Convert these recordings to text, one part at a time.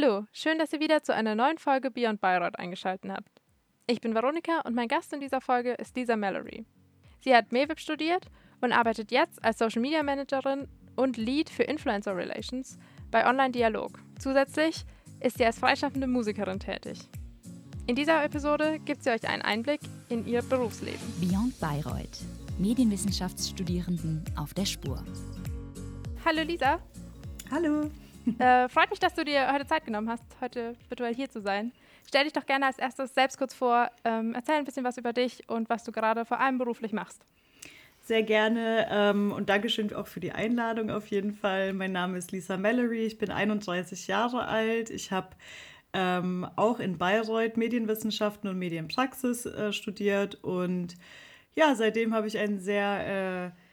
Hallo, schön, dass ihr wieder zu einer neuen Folge Beyond Bayreuth eingeschaltet habt. Ich bin Veronika und mein Gast in dieser Folge ist Lisa Mallory. Sie hat MEWIP studiert und arbeitet jetzt als Social Media Managerin und Lead für Influencer Relations bei Online Dialog. Zusätzlich ist sie als freischaffende Musikerin tätig. In dieser Episode gibt sie euch einen Einblick in ihr Berufsleben. Beyond Bayreuth. Medienwissenschaftsstudierenden auf der Spur. Hallo Lisa. Hallo. Äh, freut mich, dass du dir heute Zeit genommen hast, heute virtuell hier zu sein. Stell dich doch gerne als erstes selbst kurz vor, ähm, erzähl ein bisschen was über dich und was du gerade vor allem beruflich machst. Sehr gerne ähm, und Dankeschön auch für die Einladung auf jeden Fall. Mein Name ist Lisa Mallory, ich bin 31 Jahre alt. Ich habe ähm, auch in Bayreuth Medienwissenschaften und Medienpraxis äh, studiert und ja, seitdem habe ich einen sehr äh,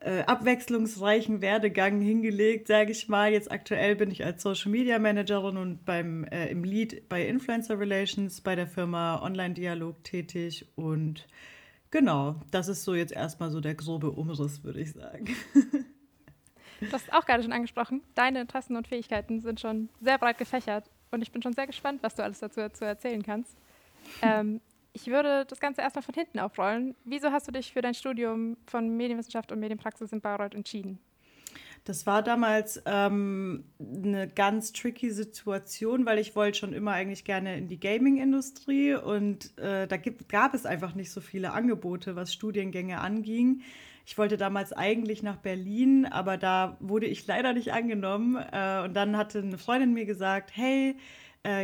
äh, abwechslungsreichen Werdegang hingelegt, sage ich mal. Jetzt aktuell bin ich als Social Media Managerin und beim, äh, im Lead bei Influencer Relations bei der Firma Online Dialog tätig. Und genau, das ist so jetzt erstmal so der grobe Umriss, würde ich sagen. Du hast auch gerade schon angesprochen, deine Interessen und Fähigkeiten sind schon sehr breit gefächert und ich bin schon sehr gespannt, was du alles dazu zu erzählen kannst. Ähm, ich würde das Ganze erstmal von hinten aufrollen. Wieso hast du dich für dein Studium von Medienwissenschaft und Medienpraxis in Bayreuth entschieden? Das war damals ähm, eine ganz tricky Situation, weil ich wollte schon immer eigentlich gerne in die Gaming-Industrie und äh, da gibt, gab es einfach nicht so viele Angebote, was Studiengänge anging. Ich wollte damals eigentlich nach Berlin, aber da wurde ich leider nicht angenommen. Äh, und dann hatte eine Freundin mir gesagt, hey,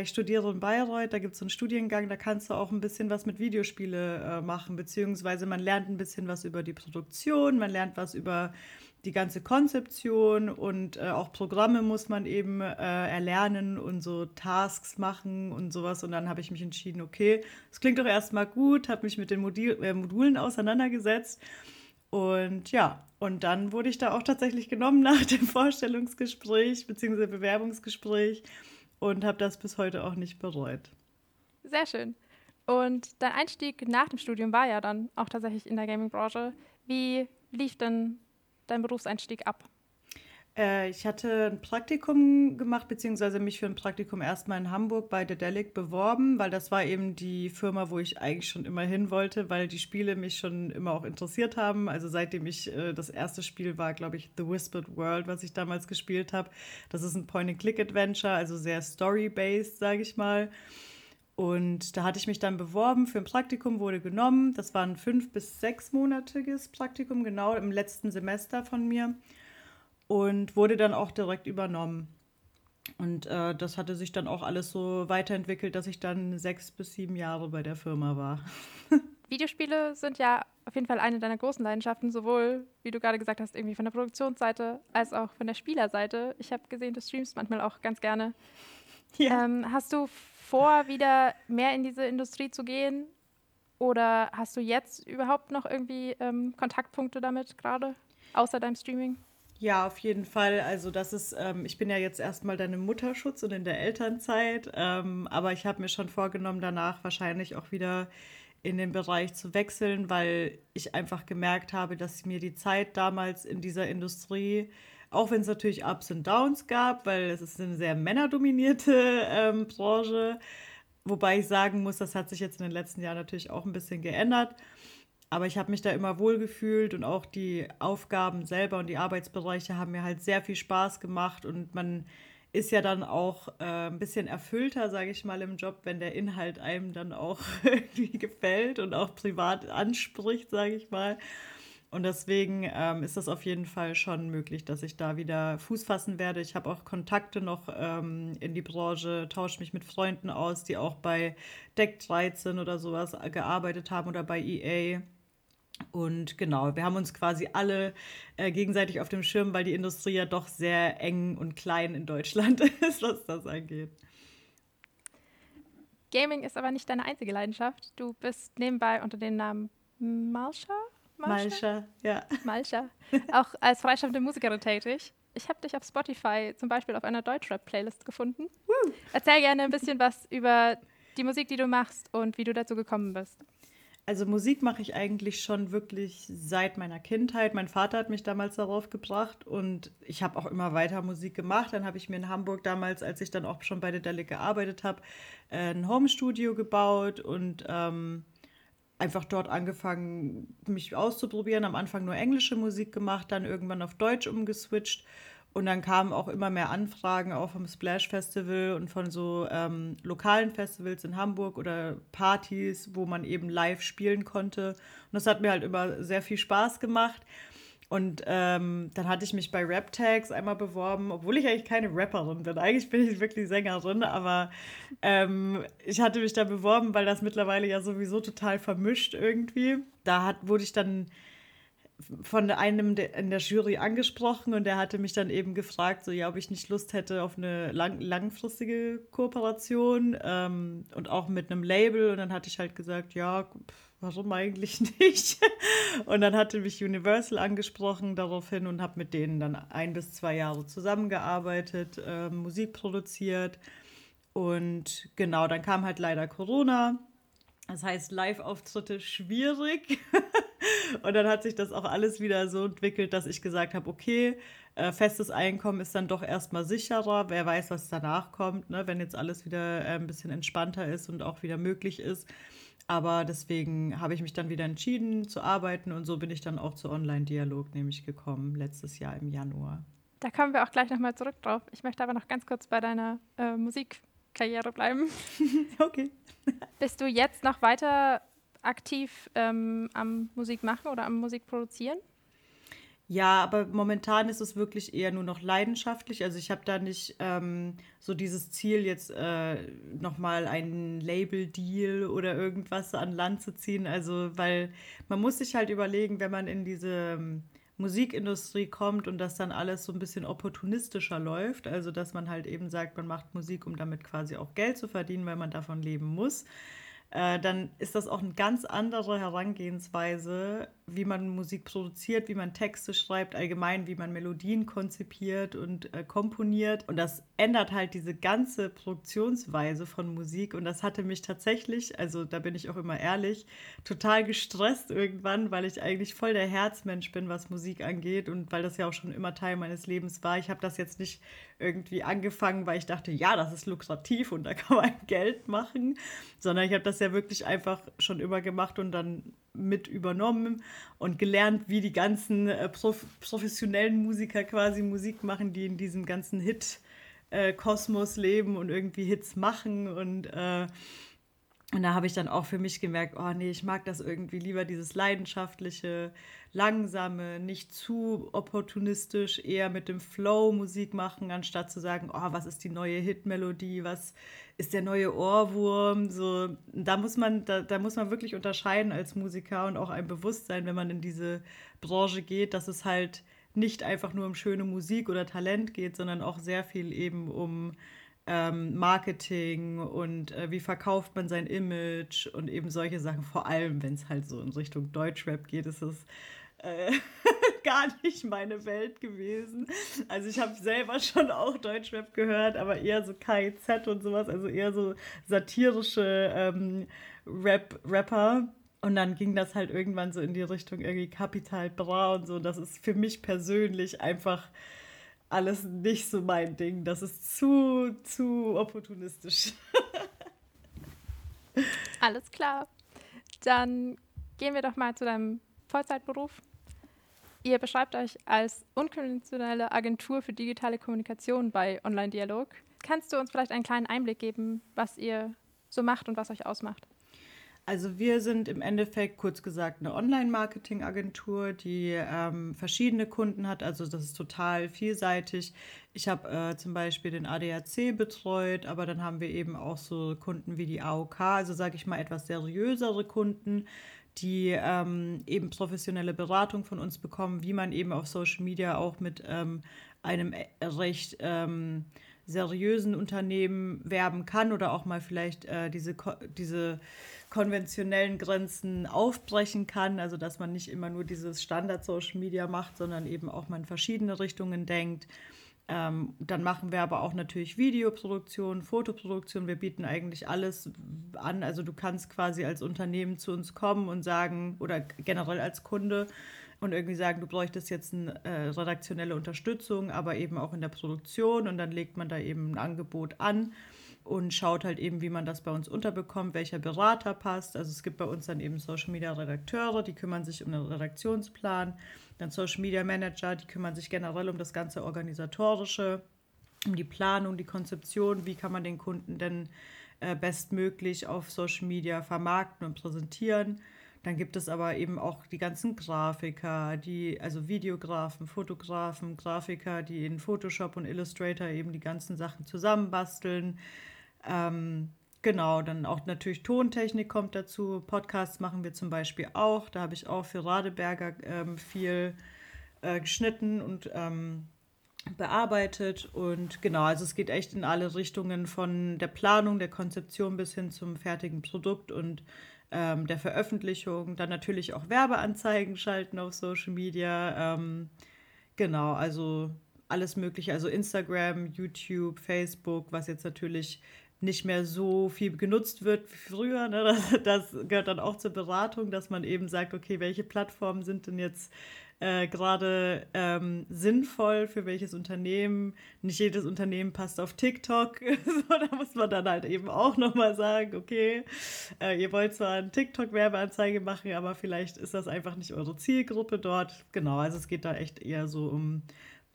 ich studiere in Bayreuth, da gibt es so einen Studiengang, da kannst du auch ein bisschen was mit Videospiele äh, machen, beziehungsweise man lernt ein bisschen was über die Produktion, man lernt was über die ganze Konzeption und äh, auch Programme muss man eben äh, erlernen und so Tasks machen und sowas. Und dann habe ich mich entschieden, okay, das klingt doch erstmal gut, habe mich mit den Modul äh, Modulen auseinandergesetzt. Und ja, und dann wurde ich da auch tatsächlich genommen nach dem Vorstellungsgespräch bzw. Bewerbungsgespräch und habe das bis heute auch nicht bereut. Sehr schön. Und dein Einstieg nach dem Studium war ja dann auch tatsächlich in der Gaming-Branche. Wie lief denn dein Berufseinstieg ab? Äh, ich hatte ein Praktikum gemacht, beziehungsweise mich für ein Praktikum erstmal in Hamburg bei Dedelic beworben, weil das war eben die Firma, wo ich eigentlich schon immer hin wollte, weil die Spiele mich schon immer auch interessiert haben. Also seitdem ich äh, das erste Spiel war, glaube ich, The Whispered World, was ich damals gespielt habe. Das ist ein Point-and-Click-Adventure, also sehr story-based, sage ich mal. Und da hatte ich mich dann beworben für ein Praktikum, wurde genommen. Das war ein fünf- bis sechsmonatiges Praktikum, genau im letzten Semester von mir und wurde dann auch direkt übernommen. Und äh, das hatte sich dann auch alles so weiterentwickelt, dass ich dann sechs bis sieben Jahre bei der Firma war. Videospiele sind ja auf jeden Fall eine deiner großen Leidenschaften, sowohl, wie du gerade gesagt hast, irgendwie von der Produktionsseite als auch von der Spielerseite. Ich habe gesehen, du streamst manchmal auch ganz gerne. Ja. Ähm, hast du vor, wieder mehr in diese Industrie zu gehen? Oder hast du jetzt überhaupt noch irgendwie ähm, Kontaktpunkte damit gerade, außer deinem Streaming? Ja, auf jeden Fall. Also das ist, ähm, ich bin ja jetzt erstmal dann im Mutterschutz und in der Elternzeit, ähm, aber ich habe mir schon vorgenommen, danach wahrscheinlich auch wieder in den Bereich zu wechseln, weil ich einfach gemerkt habe, dass mir die Zeit damals in dieser Industrie, auch wenn es natürlich Ups und Downs gab, weil es ist eine sehr männerdominierte ähm, Branche, wobei ich sagen muss, das hat sich jetzt in den letzten Jahren natürlich auch ein bisschen geändert. Aber ich habe mich da immer wohl gefühlt und auch die Aufgaben selber und die Arbeitsbereiche haben mir halt sehr viel Spaß gemacht und man ist ja dann auch äh, ein bisschen erfüllter, sage ich mal, im Job, wenn der Inhalt einem dann auch irgendwie gefällt und auch privat anspricht, sage ich mal. Und deswegen ähm, ist das auf jeden Fall schon möglich, dass ich da wieder Fuß fassen werde. Ich habe auch Kontakte noch ähm, in die Branche, tausche mich mit Freunden aus, die auch bei Deck 13 oder sowas gearbeitet haben oder bei EA. Und genau, wir haben uns quasi alle äh, gegenseitig auf dem Schirm, weil die Industrie ja doch sehr eng und klein in Deutschland ist, was das angeht. Gaming ist aber nicht deine einzige Leidenschaft. Du bist nebenbei unter dem Namen Malsha? Malsha, ja. Malsha. Auch als freischaffende Musikerin tätig. Ich habe dich auf Spotify zum Beispiel auf einer Deutschrap-Playlist gefunden. Woo. Erzähl gerne ein bisschen was über die Musik, die du machst und wie du dazu gekommen bist. Also Musik mache ich eigentlich schon wirklich seit meiner Kindheit. Mein Vater hat mich damals darauf gebracht und ich habe auch immer weiter Musik gemacht. Dann habe ich mir in Hamburg damals, als ich dann auch schon bei der Delle gearbeitet habe, äh, ein Homestudio gebaut und ähm, einfach dort angefangen, mich auszuprobieren. Am Anfang nur englische Musik gemacht, dann irgendwann auf Deutsch umgeswitcht und dann kamen auch immer mehr Anfragen, auch vom Splash Festival und von so ähm, lokalen Festivals in Hamburg oder Partys, wo man eben live spielen konnte. Und das hat mir halt immer sehr viel Spaß gemacht. Und ähm, dann hatte ich mich bei Rap Tags einmal beworben, obwohl ich eigentlich keine Rapperin bin. Eigentlich bin ich wirklich Sängerin, aber ähm, ich hatte mich da beworben, weil das mittlerweile ja sowieso total vermischt irgendwie. Da hat, wurde ich dann von einem in der Jury angesprochen und der hatte mich dann eben gefragt, so ja, ob ich nicht Lust hätte auf eine lang, langfristige Kooperation ähm, und auch mit einem Label. Und dann hatte ich halt gesagt, ja, warum eigentlich nicht? und dann hatte mich Universal angesprochen daraufhin und habe mit denen dann ein bis zwei Jahre zusammengearbeitet, äh, Musik produziert. Und genau, dann kam halt leider Corona. Das heißt, Live-Auftritte schwierig. Und dann hat sich das auch alles wieder so entwickelt, dass ich gesagt habe, okay, äh, festes Einkommen ist dann doch erstmal sicherer. Wer weiß, was danach kommt, ne? wenn jetzt alles wieder äh, ein bisschen entspannter ist und auch wieder möglich ist. Aber deswegen habe ich mich dann wieder entschieden zu arbeiten und so bin ich dann auch zu Online-Dialog nämlich gekommen, letztes Jahr im Januar. Da kommen wir auch gleich nochmal zurück drauf. Ich möchte aber noch ganz kurz bei deiner äh, Musikkarriere bleiben. okay. Bist du jetzt noch weiter aktiv ähm, am Musik machen oder am Musik produzieren? Ja, aber momentan ist es wirklich eher nur noch leidenschaftlich. Also ich habe da nicht ähm, so dieses Ziel, jetzt äh, nochmal einen Label-Deal oder irgendwas an Land zu ziehen. Also, weil man muss sich halt überlegen, wenn man in diese ähm, Musikindustrie kommt und das dann alles so ein bisschen opportunistischer läuft, also dass man halt eben sagt, man macht Musik, um damit quasi auch Geld zu verdienen, weil man davon leben muss äh, dann ist das auch eine ganz andere Herangehensweise, wie man Musik produziert, wie man Texte schreibt, allgemein, wie man Melodien konzipiert und äh, komponiert. Und das ändert halt diese ganze Produktionsweise von Musik. Und das hatte mich tatsächlich, also da bin ich auch immer ehrlich, total gestresst irgendwann, weil ich eigentlich voll der Herzmensch bin, was Musik angeht und weil das ja auch schon immer Teil meines Lebens war. Ich habe das jetzt nicht irgendwie angefangen, weil ich dachte, ja, das ist lukrativ und da kann man Geld machen, sondern ich habe das ja wirklich einfach schon immer gemacht und dann mit übernommen und gelernt, wie die ganzen äh, prof professionellen Musiker quasi Musik machen, die in diesem ganzen Hit-Kosmos äh, leben und irgendwie Hits machen und äh, und da habe ich dann auch für mich gemerkt, oh nee, ich mag das irgendwie lieber, dieses leidenschaftliche, langsame, nicht zu opportunistisch, eher mit dem Flow Musik machen, anstatt zu sagen, oh, was ist die neue Hitmelodie, was ist der neue Ohrwurm. So, da muss man, da, da muss man wirklich unterscheiden als Musiker und auch ein Bewusstsein, wenn man in diese Branche geht, dass es halt nicht einfach nur um schöne Musik oder Talent geht, sondern auch sehr viel eben um ähm, Marketing und äh, wie verkauft man sein Image und eben solche Sachen. Vor allem, wenn es halt so in Richtung Deutschrap geht, ist es äh, gar nicht meine Welt gewesen. Also ich habe selber schon auch Deutschrap gehört, aber eher so KIZ und sowas, also eher so satirische ähm, Rap Rapper. Und dann ging das halt irgendwann so in die Richtung irgendwie Capital Bra und so. Das ist für mich persönlich einfach alles nicht so mein Ding. Das ist zu, zu opportunistisch. alles klar. Dann gehen wir doch mal zu deinem Vollzeitberuf. Ihr beschreibt euch als unkonventionelle Agentur für digitale Kommunikation bei Online-Dialog. Kannst du uns vielleicht einen kleinen Einblick geben, was ihr so macht und was euch ausmacht? Also wir sind im Endeffekt kurz gesagt eine Online-Marketing-Agentur, die ähm, verschiedene Kunden hat. Also das ist total vielseitig. Ich habe äh, zum Beispiel den ADAC betreut, aber dann haben wir eben auch so Kunden wie die AOK, also sage ich mal etwas seriösere Kunden, die ähm, eben professionelle Beratung von uns bekommen, wie man eben auf Social Media auch mit ähm, einem äh, recht ähm, seriösen Unternehmen werben kann oder auch mal vielleicht äh, diese, diese konventionellen Grenzen aufbrechen kann. Also dass man nicht immer nur dieses Standard-Social Media macht, sondern eben auch mal in verschiedene Richtungen denkt. Ähm, dann machen wir aber auch natürlich Videoproduktion, Fotoproduktion. Wir bieten eigentlich alles an. Also du kannst quasi als Unternehmen zu uns kommen und sagen, oder generell als Kunde und irgendwie sagen, du bräuchtest jetzt eine äh, redaktionelle Unterstützung, aber eben auch in der Produktion. Und dann legt man da eben ein Angebot an und schaut halt eben, wie man das bei uns unterbekommt, welcher Berater passt. Also es gibt bei uns dann eben Social Media Redakteure, die kümmern sich um den Redaktionsplan, dann Social Media Manager, die kümmern sich generell um das ganze organisatorische, um die Planung, die Konzeption, wie kann man den Kunden denn äh, bestmöglich auf Social Media vermarkten und präsentieren. Dann gibt es aber eben auch die ganzen Grafiker, die, also Videografen, Fotografen, Grafiker, die in Photoshop und Illustrator eben die ganzen Sachen zusammenbasteln. Ähm, genau, dann auch natürlich Tontechnik kommt dazu. Podcasts machen wir zum Beispiel auch. Da habe ich auch für Radeberger ähm, viel äh, geschnitten und ähm, bearbeitet. Und genau, also es geht echt in alle Richtungen von der Planung, der Konzeption bis hin zum fertigen Produkt und ähm, der Veröffentlichung. Dann natürlich auch Werbeanzeigen schalten auf Social Media. Ähm, genau, also alles Mögliche, also Instagram, YouTube, Facebook, was jetzt natürlich nicht mehr so viel genutzt wird wie früher. Ne? Das, das, gehört dann auch zur Beratung, dass man eben sagt, okay, welche Plattformen sind denn jetzt äh, gerade ähm, sinnvoll für welches Unternehmen. Nicht jedes Unternehmen passt auf TikTok. so, da muss man dann halt eben auch nochmal sagen, okay, äh, ihr wollt zwar eine TikTok-Werbeanzeige machen, aber vielleicht ist das einfach nicht eure Zielgruppe dort. Genau, also es geht da echt eher so um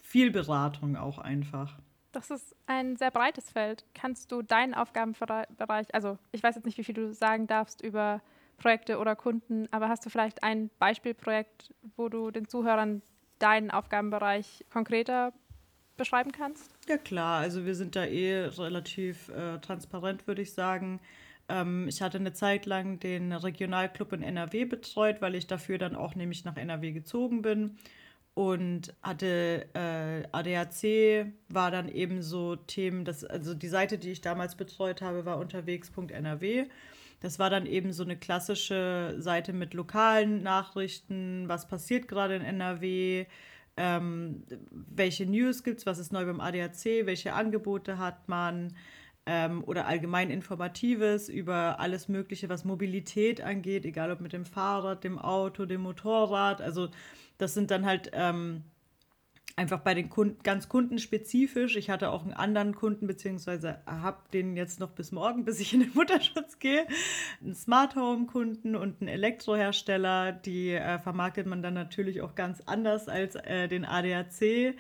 viel Beratung auch einfach. Das ist ein sehr breites Feld. Kannst du deinen Aufgabenbereich, also ich weiß jetzt nicht, wie viel du sagen darfst über Projekte oder Kunden, aber hast du vielleicht ein Beispielprojekt, wo du den Zuhörern deinen Aufgabenbereich konkreter beschreiben kannst? Ja klar, also wir sind da eh relativ äh, transparent, würde ich sagen. Ähm, ich hatte eine Zeit lang den Regionalclub in NRW betreut, weil ich dafür dann auch nämlich nach NRW gezogen bin und hatte äh, ADAC, war dann eben so Themen, das, also die Seite, die ich damals betreut habe, war unterwegs.nrw. Das war dann eben so eine klassische Seite mit lokalen Nachrichten, was passiert gerade in NRW, ähm, welche News gibt es, was ist neu beim ADAC, welche Angebote hat man ähm, oder allgemein Informatives über alles Mögliche, was Mobilität angeht, egal ob mit dem Fahrrad, dem Auto, dem Motorrad. Also das sind dann halt ähm, einfach bei den Kunden ganz kundenspezifisch. Ich hatte auch einen anderen Kunden, beziehungsweise habe den jetzt noch bis morgen, bis ich in den Mutterschutz gehe, einen Smart Home Kunden und einen Elektrohersteller. Die äh, vermarktet man dann natürlich auch ganz anders als äh, den ADAC. Äh,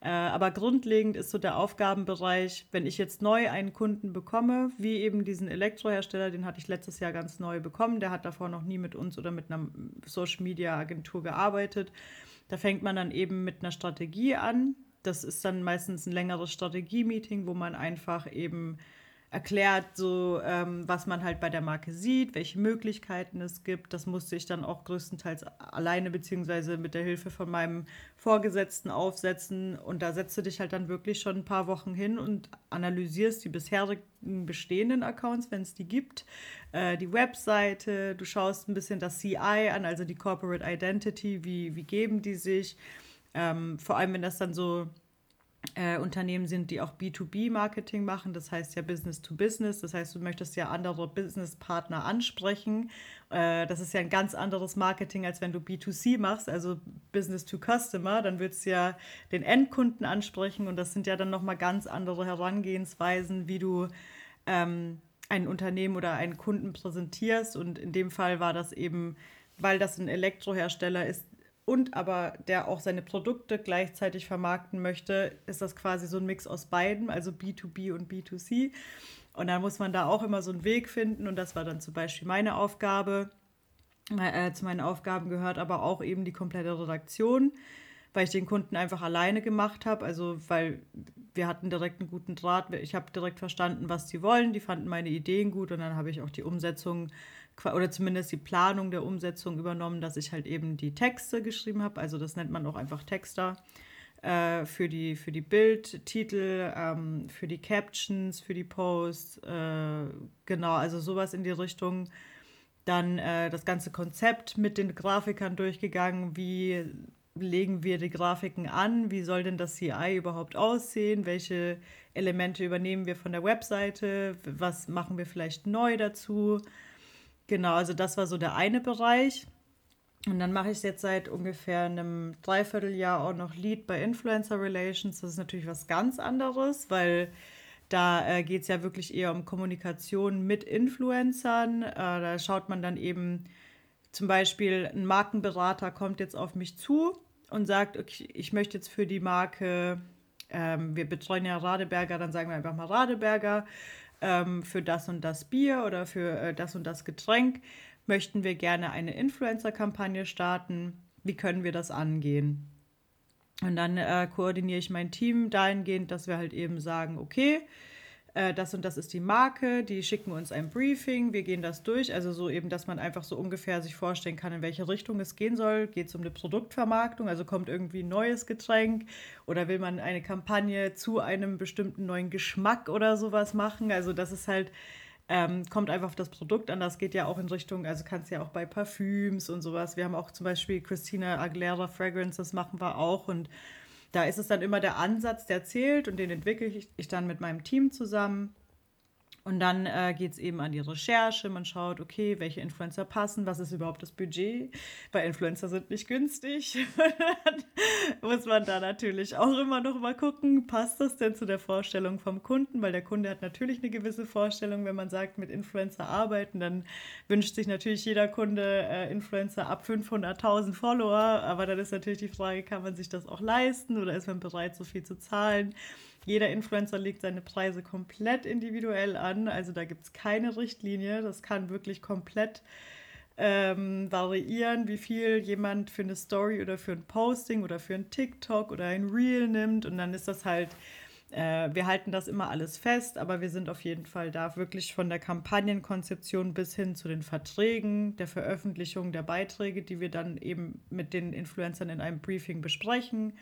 aber grundlegend ist so der Aufgabenbereich, wenn ich jetzt neu einen Kunden bekomme, wie eben diesen Elektrohersteller, den hatte ich letztes Jahr ganz neu bekommen, der hat davor noch nie mit uns oder mit einer Social Media Agentur gearbeitet da fängt man dann eben mit einer Strategie an. Das ist dann meistens ein längeres Strategie-Meeting, wo man einfach eben erklärt, so ähm, was man halt bei der Marke sieht, welche Möglichkeiten es gibt. Das musste ich dann auch größtenteils alleine beziehungsweise mit der Hilfe von meinem Vorgesetzten aufsetzen. Und da setzt du dich halt dann wirklich schon ein paar Wochen hin und analysierst die bisherigen bestehenden Accounts, wenn es die gibt, äh, die Webseite, du schaust ein bisschen das CI an, also die Corporate Identity, wie, wie geben die sich. Ähm, vor allem, wenn das dann so äh, Unternehmen sind, die auch B2B-Marketing machen, das heißt ja Business to Business, das heißt, du möchtest ja andere Businesspartner ansprechen. Äh, das ist ja ein ganz anderes Marketing, als wenn du B2C machst, also Business to Customer, dann willst du ja den Endkunden ansprechen und das sind ja dann nochmal ganz andere Herangehensweisen, wie du ähm, ein Unternehmen oder einen Kunden präsentierst. Und in dem Fall war das eben, weil das ein Elektrohersteller ist, und aber der auch seine Produkte gleichzeitig vermarkten möchte, ist das quasi so ein Mix aus beiden, also B2B und B2C. Und dann muss man da auch immer so einen Weg finden und das war dann zum Beispiel meine Aufgabe. Äh, zu meinen Aufgaben gehört aber auch eben die komplette Redaktion, weil ich den Kunden einfach alleine gemacht habe. Also weil wir hatten direkt einen guten Draht. Ich habe direkt verstanden, was sie wollen. Die fanden meine Ideen gut und dann habe ich auch die Umsetzung oder zumindest die Planung der Umsetzung übernommen, dass ich halt eben die Texte geschrieben habe. Also das nennt man auch einfach Texter äh, für die, für die Bildtitel, ähm, für die Captions, für die Posts. Äh, genau, also sowas in die Richtung. Dann äh, das ganze Konzept mit den Grafikern durchgegangen, wie legen wir die Grafiken an? Wie soll denn das CI überhaupt aussehen? Welche Elemente übernehmen wir von der Webseite? Was machen wir vielleicht neu dazu? Genau, also das war so der eine Bereich. Und dann mache ich es jetzt seit ungefähr einem Dreivierteljahr auch noch Lead bei Influencer Relations. Das ist natürlich was ganz anderes, weil da äh, geht es ja wirklich eher um Kommunikation mit Influencern. Äh, da schaut man dann eben zum Beispiel, ein Markenberater kommt jetzt auf mich zu und sagt, okay, ich möchte jetzt für die Marke, ähm, wir betreuen ja Radeberger, dann sagen wir einfach mal Radeberger, ähm, für das und das Bier oder für äh, das und das Getränk möchten wir gerne eine Influencer-Kampagne starten. Wie können wir das angehen? Und dann äh, koordiniere ich mein Team dahingehend, dass wir halt eben sagen, okay, äh, das und das ist die Marke, die schicken uns ein Briefing, wir gehen das durch. Also so eben, dass man einfach so ungefähr sich vorstellen kann, in welche Richtung es gehen soll. Geht es um eine Produktvermarktung, also kommt irgendwie ein neues Getränk oder will man eine Kampagne zu einem bestimmten neuen Geschmack oder sowas machen? Also das ist halt ähm, kommt einfach auf das Produkt an. Das geht ja auch in Richtung, also kannst ja auch bei Parfüms und sowas. Wir haben auch zum Beispiel Christina Aguilera Fragrance, das machen wir auch. Und da ist es dann immer der Ansatz, der zählt und den entwickle ich, dann mit meinem Team zusammen. Und dann äh, geht es eben an die Recherche. Man schaut, okay, welche Influencer passen, was ist überhaupt das Budget, weil Influencer sind nicht günstig. muss man da natürlich auch immer noch mal gucken, passt das denn zu der Vorstellung vom Kunden, weil der Kunde hat natürlich eine gewisse Vorstellung, wenn man sagt, mit Influencer arbeiten, dann wünscht sich natürlich jeder Kunde äh, Influencer ab 500.000 Follower, aber dann ist natürlich die Frage, kann man sich das auch leisten? Oder ist man bereit, so viel zu zahlen? Jeder Influencer legt seine Preise komplett individuell an. Also da gibt es keine Richtlinie. Das kann wirklich komplett ähm, variieren, wie viel jemand für eine Story oder für ein Posting oder für ein TikTok oder ein Reel nimmt. Und dann ist das halt, äh, wir halten das immer alles fest, aber wir sind auf jeden Fall da wirklich von der Kampagnenkonzeption bis hin zu den Verträgen, der Veröffentlichung der Beiträge, die wir dann eben mit den Influencern in einem Briefing besprechen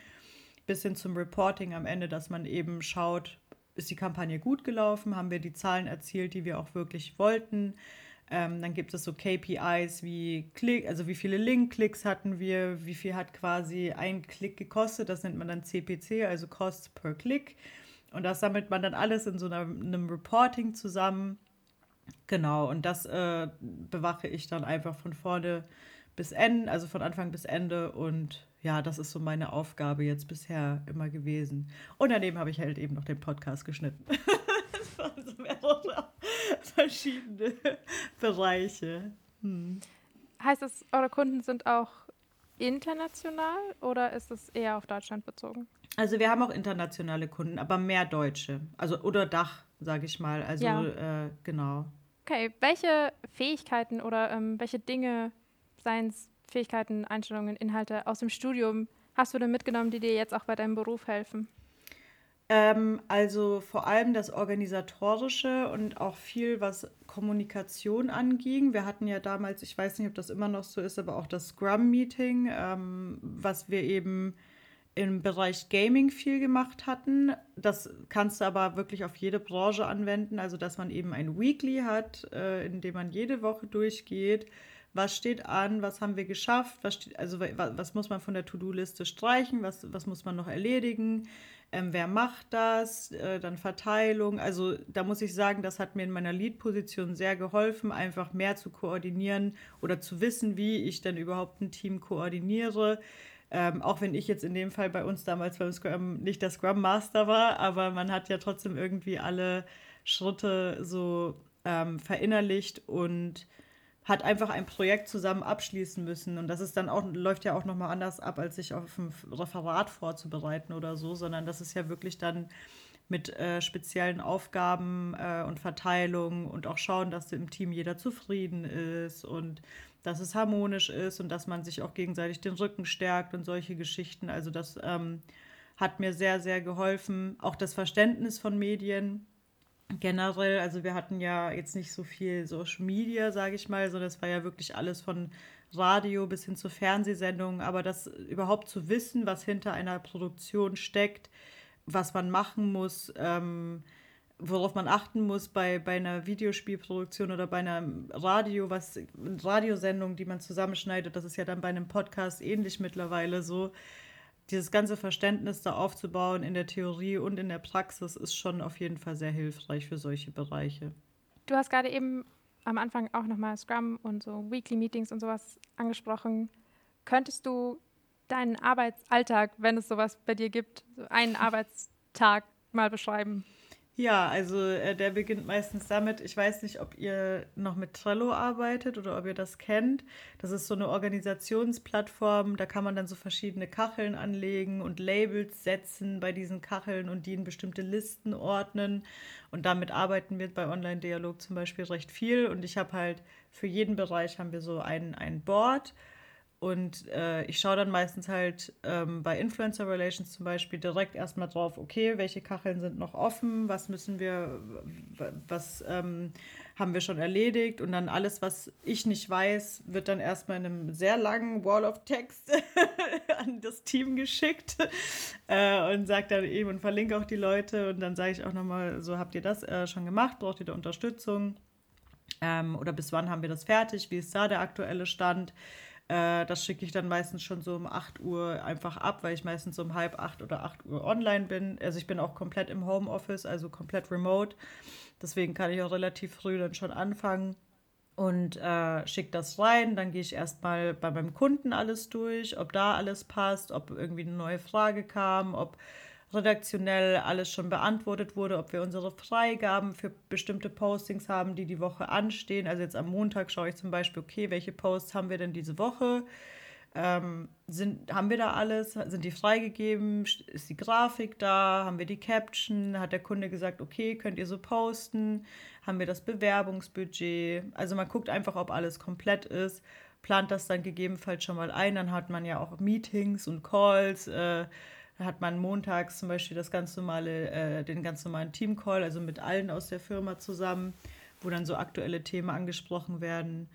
bis hin zum Reporting am Ende, dass man eben schaut, ist die Kampagne gut gelaufen, haben wir die Zahlen erzielt, die wir auch wirklich wollten. Ähm, dann gibt es so KPIs wie Klick, also wie viele Link-Klicks hatten wir, wie viel hat quasi ein Klick gekostet, das nennt man dann CPC, also Cost per Klick. Und das sammelt man dann alles in so einer, einem Reporting zusammen. Genau, und das äh, bewache ich dann einfach von vorne bis Ende, also von Anfang bis Ende und ja, das ist so meine Aufgabe jetzt bisher immer gewesen. Und daneben habe ich halt eben noch den Podcast geschnitten. das waren so mehrere verschiedene Bereiche. Hm. Heißt das, eure Kunden sind auch international oder ist es eher auf Deutschland bezogen? Also wir haben auch internationale Kunden, aber mehr Deutsche. Also oder Dach, sage ich mal. Also ja. äh, genau. Okay, welche Fähigkeiten oder ähm, welche Dinge, seien es Fähigkeiten, Einstellungen, Inhalte aus dem Studium hast du denn mitgenommen, die dir jetzt auch bei deinem Beruf helfen? Ähm, also vor allem das Organisatorische und auch viel, was Kommunikation anging. Wir hatten ja damals, ich weiß nicht, ob das immer noch so ist, aber auch das Scrum-Meeting, ähm, was wir eben im Bereich Gaming viel gemacht hatten. Das kannst du aber wirklich auf jede Branche anwenden, also dass man eben ein Weekly hat, äh, in dem man jede Woche durchgeht was steht an, was haben wir geschafft, was steht, also was, was muss man von der To-Do-Liste streichen, was, was muss man noch erledigen, ähm, wer macht das, äh, dann Verteilung. Also da muss ich sagen, das hat mir in meiner Lead-Position sehr geholfen, einfach mehr zu koordinieren oder zu wissen, wie ich denn überhaupt ein Team koordiniere. Ähm, auch wenn ich jetzt in dem Fall bei uns damals beim Scrum nicht der Scrum Master war, aber man hat ja trotzdem irgendwie alle Schritte so ähm, verinnerlicht und hat einfach ein Projekt zusammen abschließen müssen. Und das ist dann auch, läuft ja auch nochmal anders ab, als sich auf ein Referat vorzubereiten oder so, sondern das ist ja wirklich dann mit äh, speziellen Aufgaben äh, und Verteilung und auch schauen, dass im Team jeder zufrieden ist und dass es harmonisch ist und dass man sich auch gegenseitig den Rücken stärkt und solche Geschichten. Also das ähm, hat mir sehr, sehr geholfen. Auch das Verständnis von Medien generell, also wir hatten ja jetzt nicht so viel Social Media, sage ich mal, sondern es war ja wirklich alles von Radio bis hin zu Fernsehsendungen, aber das überhaupt zu wissen, was hinter einer Produktion steckt, was man machen muss, ähm, worauf man achten muss bei, bei einer Videospielproduktion oder bei einer Radio, was Radiosendung, die man zusammenschneidet, das ist ja dann bei einem Podcast ähnlich mittlerweile so. Dieses ganze Verständnis da aufzubauen in der Theorie und in der Praxis ist schon auf jeden Fall sehr hilfreich für solche Bereiche. Du hast gerade eben am Anfang auch nochmal Scrum und so Weekly Meetings und sowas angesprochen. Könntest du deinen Arbeitsalltag, wenn es sowas bei dir gibt, so einen Arbeitstag mal beschreiben? Ja, also äh, der beginnt meistens damit, ich weiß nicht, ob ihr noch mit Trello arbeitet oder ob ihr das kennt. Das ist so eine Organisationsplattform, da kann man dann so verschiedene Kacheln anlegen und Labels setzen bei diesen Kacheln und die in bestimmte Listen ordnen. Und damit arbeiten wir bei Online-Dialog zum Beispiel recht viel. Und ich habe halt für jeden Bereich haben wir so ein, ein Board und äh, ich schaue dann meistens halt ähm, bei Influencer Relations zum Beispiel direkt erstmal drauf, okay, welche Kacheln sind noch offen, was müssen wir, was ähm, haben wir schon erledigt? Und dann alles, was ich nicht weiß, wird dann erstmal in einem sehr langen Wall of Text an das Team geschickt äh, und sagt dann eben und verlinke auch die Leute. Und dann sage ich auch nochmal, so habt ihr das äh, schon gemacht, braucht ihr da Unterstützung? Ähm, oder bis wann haben wir das fertig, wie ist da der aktuelle Stand? Äh, das schicke ich dann meistens schon so um 8 Uhr einfach ab, weil ich meistens um halb 8 oder 8 Uhr online bin. Also ich bin auch komplett im Homeoffice, also komplett remote. Deswegen kann ich auch relativ früh dann schon anfangen und äh, schicke das rein. Dann gehe ich erstmal bei meinem Kunden alles durch, ob da alles passt, ob irgendwie eine neue Frage kam, ob redaktionell alles schon beantwortet wurde, ob wir unsere Freigaben für bestimmte Postings haben, die die Woche anstehen. Also jetzt am Montag schaue ich zum Beispiel, okay, welche Posts haben wir denn diese Woche? Ähm, sind, haben wir da alles? Sind die freigegeben? Ist die Grafik da? Haben wir die Caption? Hat der Kunde gesagt, okay, könnt ihr so posten? Haben wir das Bewerbungsbudget? Also man guckt einfach, ob alles komplett ist, plant das dann gegebenenfalls schon mal ein. Dann hat man ja auch Meetings und Calls. Äh, hat man montags zum Beispiel das ganz normale, äh, den ganz normalen Teamcall, also mit allen aus der Firma zusammen, wo dann so aktuelle Themen angesprochen werden.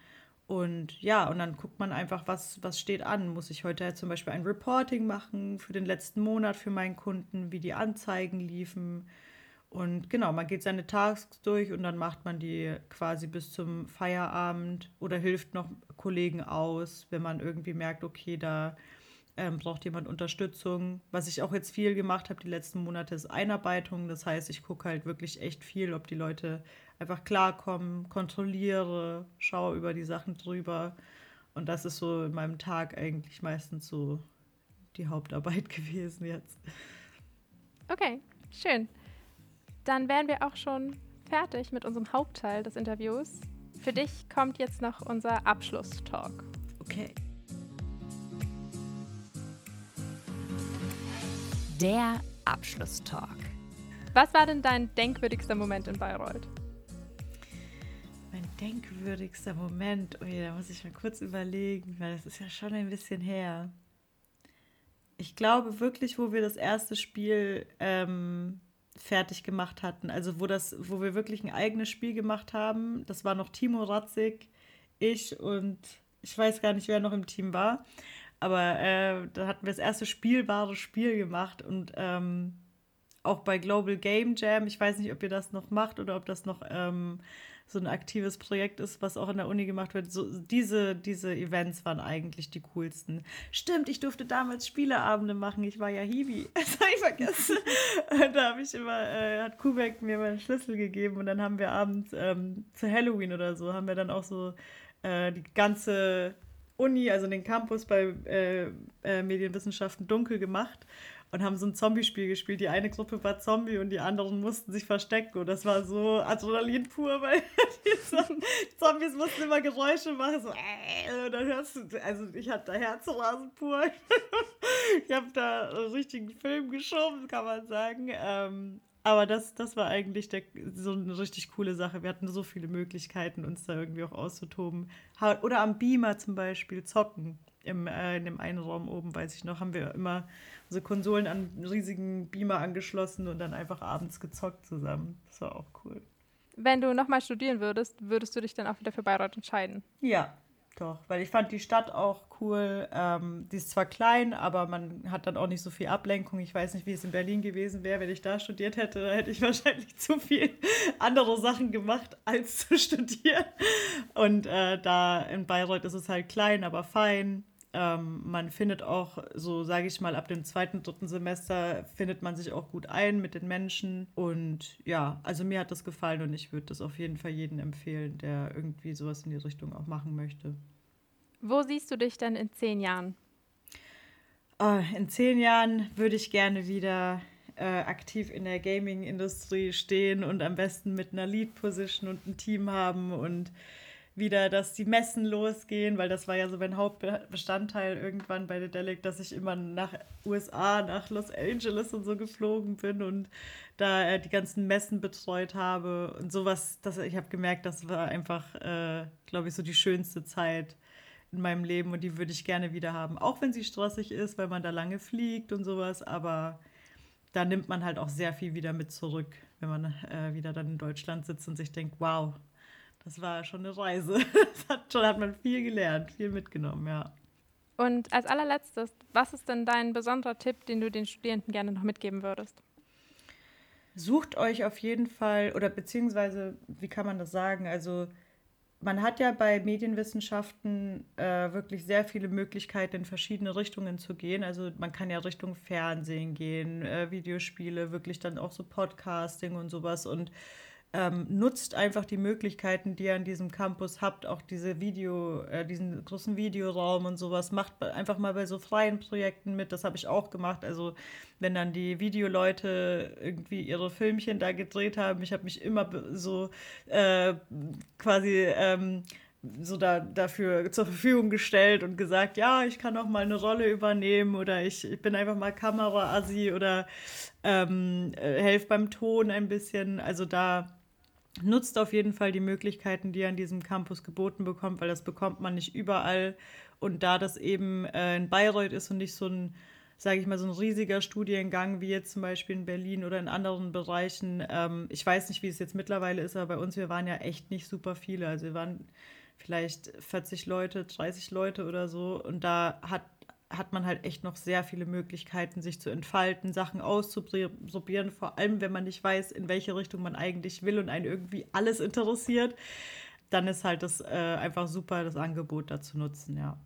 Und ja, und dann guckt man einfach, was, was steht an. Muss ich heute zum Beispiel ein Reporting machen für den letzten Monat für meinen Kunden, wie die Anzeigen liefen. Und genau, man geht seine Tasks durch und dann macht man die quasi bis zum Feierabend oder hilft noch Kollegen aus, wenn man irgendwie merkt, okay, da ähm, braucht jemand Unterstützung. Was ich auch jetzt viel gemacht habe die letzten Monate, ist Einarbeitung. Das heißt, ich gucke halt wirklich echt viel, ob die Leute einfach klarkommen, kontrolliere, schaue über die Sachen drüber. Und das ist so in meinem Tag eigentlich meistens so die Hauptarbeit gewesen jetzt. Okay, schön. Dann wären wir auch schon fertig mit unserem Hauptteil des Interviews. Für dich kommt jetzt noch unser Abschlusstalk. Okay. Der Abschlusstalk. Was war denn dein denkwürdigster Moment in Bayreuth? Mein denkwürdigster Moment, oh da muss ich mal kurz überlegen, weil das ist ja schon ein bisschen her. Ich glaube wirklich, wo wir das erste Spiel ähm, fertig gemacht hatten, also wo das, wo wir wirklich ein eigenes Spiel gemacht haben, das war noch Timo Ratzig, ich und ich weiß gar nicht, wer noch im Team war. Aber äh, da hatten wir das erste spielbare Spiel gemacht und ähm, auch bei Global Game Jam, ich weiß nicht, ob ihr das noch macht oder ob das noch ähm, so ein aktives Projekt ist, was auch in der Uni gemacht wird. So, diese, diese Events waren eigentlich die coolsten. Stimmt, ich durfte damals Spieleabende machen. Ich war ja Hiwi. Das habe ich vergessen. da habe ich immer, äh, hat Kubek mir meinen Schlüssel gegeben und dann haben wir abends ähm, zu Halloween oder so, haben wir dann auch so äh, die ganze Uni, also den Campus bei äh, äh, Medienwissenschaften dunkel gemacht und haben so ein Zombie-Spiel gespielt. Die eine Gruppe war Zombie und die anderen mussten sich verstecken. Und das war so Adrenalin pur, weil die Zombies mussten immer Geräusche machen. So, äh, und dann hörst du, also ich hatte da Herzrasen pur. ich habe da einen richtigen Film geschoben, kann man sagen. Ähm, aber das, das war eigentlich der, so eine richtig coole Sache. Wir hatten so viele Möglichkeiten, uns da irgendwie auch auszutoben. Oder am Beamer zum Beispiel zocken. Im, äh, in dem einen Raum oben, weiß ich noch, haben wir immer unsere Konsolen an einen riesigen Beamer angeschlossen und dann einfach abends gezockt zusammen. Das war auch cool. Wenn du nochmal studieren würdest, würdest du dich dann auch wieder für Bayreuth entscheiden? Ja, Doch, weil ich fand die Stadt auch cool. Ähm, die ist zwar klein, aber man hat dann auch nicht so viel Ablenkung. Ich weiß nicht, wie es in Berlin gewesen wäre, wenn ich da studiert hätte. Da hätte ich wahrscheinlich zu viel andere Sachen gemacht, als zu studieren. Und äh, da in Bayreuth ist es halt klein, aber fein. Ähm, man findet auch, so sage ich mal, ab dem zweiten, dritten Semester findet man sich auch gut ein mit den Menschen. Und ja, also mir hat das gefallen und ich würde das auf jeden Fall jedem empfehlen, der irgendwie sowas in die Richtung auch machen möchte. Wo siehst du dich denn in zehn Jahren? Oh, in zehn Jahren würde ich gerne wieder äh, aktiv in der Gaming-Industrie stehen und am besten mit einer Lead-Position und ein Team haben und wieder, dass die Messen losgehen, weil das war ja so mein Hauptbestandteil irgendwann bei Dedelic, dass ich immer nach USA, nach Los Angeles und so geflogen bin und da äh, die ganzen Messen betreut habe und sowas. Das, ich habe gemerkt, das war einfach, äh, glaube ich, so die schönste Zeit in meinem Leben und die würde ich gerne wieder haben. Auch wenn sie stressig ist, weil man da lange fliegt und sowas, aber da nimmt man halt auch sehr viel wieder mit zurück, wenn man äh, wieder dann in Deutschland sitzt und sich denkt, wow, das war schon eine Reise. Das hat, schon hat man viel gelernt, viel mitgenommen, ja. Und als allerletztes, was ist denn dein besonderer Tipp, den du den Studierenden gerne noch mitgeben würdest? Sucht euch auf jeden Fall, oder beziehungsweise, wie kann man das sagen? Also, man hat ja bei Medienwissenschaften äh, wirklich sehr viele Möglichkeiten, in verschiedene Richtungen zu gehen. Also man kann ja Richtung Fernsehen gehen, äh, Videospiele, wirklich dann auch so Podcasting und sowas. Und ähm, nutzt einfach die Möglichkeiten, die ihr an diesem Campus habt, auch diese Video, äh, diesen großen Videoraum und sowas. Macht einfach mal bei so freien Projekten mit. Das habe ich auch gemacht. Also wenn dann die Videoleute irgendwie ihre Filmchen da gedreht haben, ich habe mich immer so äh, quasi ähm, so da, dafür zur Verfügung gestellt und gesagt, ja, ich kann auch mal eine Rolle übernehmen oder ich, ich bin einfach mal Kameraassi oder ähm, äh, helfe beim Ton ein bisschen. Also da nutzt auf jeden Fall die Möglichkeiten, die ihr an diesem Campus geboten bekommt, weil das bekommt man nicht überall. Und da das eben äh, in Bayreuth ist und nicht so ein, sage ich mal, so ein riesiger Studiengang wie jetzt zum Beispiel in Berlin oder in anderen Bereichen. Ähm, ich weiß nicht, wie es jetzt mittlerweile ist, aber bei uns, wir waren ja echt nicht super viele. Also wir waren vielleicht 40 Leute, 30 Leute oder so. Und da hat hat man halt echt noch sehr viele Möglichkeiten, sich zu entfalten, Sachen auszuprobieren, vor allem wenn man nicht weiß, in welche Richtung man eigentlich will und einen irgendwie alles interessiert, dann ist halt das äh, einfach super, das Angebot da zu nutzen, ja.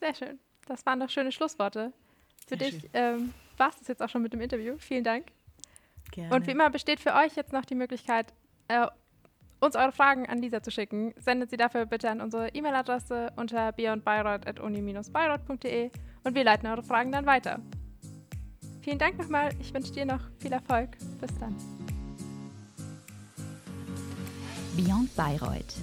Sehr schön. Das waren doch schöne Schlussworte. Für sehr dich ähm, war es das jetzt auch schon mit dem Interview. Vielen Dank. Gerne. Und wie immer besteht für euch jetzt noch die Möglichkeit, äh, uns eure Fragen an Lisa zu schicken, sendet sie dafür bitte an unsere E-Mail-Adresse unter beyondbayreuth.uni-bayreuth.de und wir leiten eure Fragen dann weiter. Vielen Dank nochmal. Ich wünsche dir noch viel Erfolg. Bis dann. Beyond Bayreuth